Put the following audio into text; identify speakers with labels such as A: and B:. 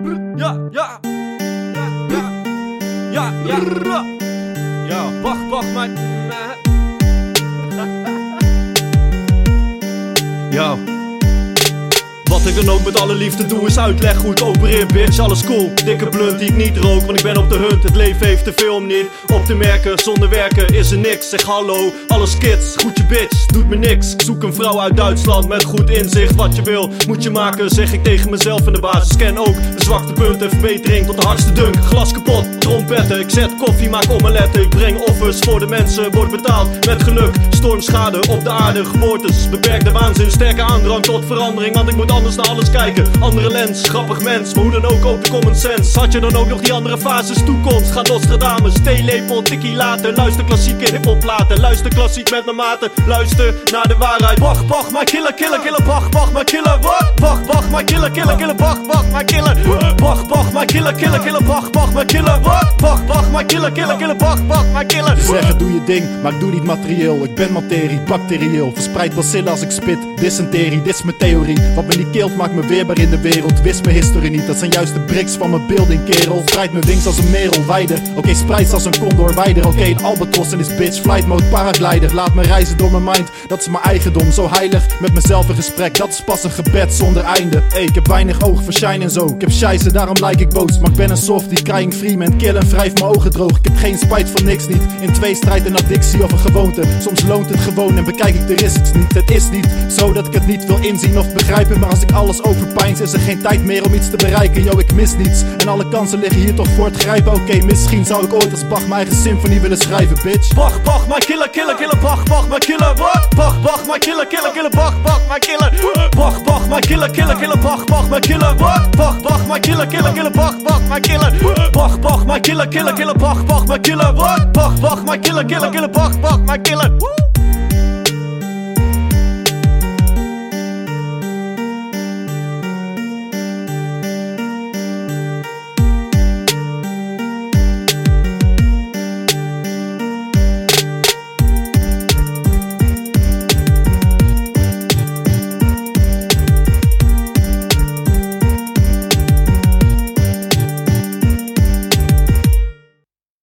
A: Ja, ja. Ja, ja. Ja, ja. wacht, wacht, man. Yo. Wat ik ook met alle liefde doe is uitleggen hoe ik opereer, bitch. Alles cool, dikke blunt die ik niet rook, want ik ben op de hunt. Het leven heeft te veel om niet op te merken. Zonder werken is er niks. Zeg hallo, alles kids, goed je bitch, doet me niks. Ik zoek een vrouw uit Duitsland met goed inzicht. Wat je wil, moet je maken, zeg ik tegen mezelf in de basis. Ken ook de zwakte punten, verbetering tot de hardste dunk. Glas kapot, trompetten, ik zet koffie, maak omeletten. Ik breng offers voor de mensen, word betaald met geluk. Stormschade op de aarde, geboortes, beperkte waanzin, sterke aandrang tot verandering. Want ik moet anders naar alles kijken. Andere lens, grappig mens, maar hoe dan ook ook de common sense. Had je dan ook nog die andere fases, toekomst, gaat Nostradamus. Theelepel, tikkie later, luister klassieke hiphop platen. Luister klassiek met mijn maten, luister naar de waarheid. Wacht, wacht, maar killer, killer, killer, wacht, wacht, maar killer. Wat? Wacht, wacht, maar killer, killer, killer, wacht, wacht, maar killer. Maar killer, killer, killer, wacht, wacht, maar killer. Wacht, wacht, maar killer, killer, killer, wacht, wacht, maar killer.
B: Zeggen doe je ding, maar ik doe niet materieel. Ik ben materie, bacterieel. Verspreid bacillen als ik spit. Dysenterie, dit is mijn theorie. Wat me niet keelt maakt me weerbaar in de wereld. Wist mijn historie niet, dat zijn juist de bricks van mijn beelding, kerel. Spreid mijn wings als een merel, wijder. Oké, spreid als een condor, wijder. Oké, een albatros en is bitch. Flight mode, paraglider. Laat me reizen door mijn mind, dat is mijn eigendom. Zo heilig, met mezelf een gesprek. Dat is pas een gebed zonder einde. Ey, ik heb weinig oog voor shine en zo. Ik heb scheisse, daarom lijk ik boos. Maar ik ben een softie, crying free man. Kill en wrijf mijn ogen droog. Ik heb geen spijt van niks niet. In twee strijd een addictie of een gewoonte. Soms loont het gewoon en bekijk ik de risks niet. Het is niet zo dat ik het niet wil inzien of begrijpen. Maar als ik alles overpijns, is er geen tijd meer om iets te bereiken. Yo, ik mis niets. En alle kansen liggen hier toch voor het grijpen. Oké, misschien zou ik ooit als Bach mijn eigen symfonie willen schrijven, bitch.
A: Wacht, wacht, maar killer, killer, killer, wacht, wacht, maar killer. Wat? Wacht, wacht, maar killer, killer, killer, wacht, wacht, maar killer. Wacht, wacht, maar killer, killer, killer, wacht, wacht, maar killer. Wat? Wacht, wacht, maar killer, killer, killer, wacht, wacht, maar killer. Wacht, wacht, maar killer, killer, killer, wacht, wacht, maar killer. Wat? Wacht, wacht, maar killer, killer, killer, wacht, wacht, maar killer.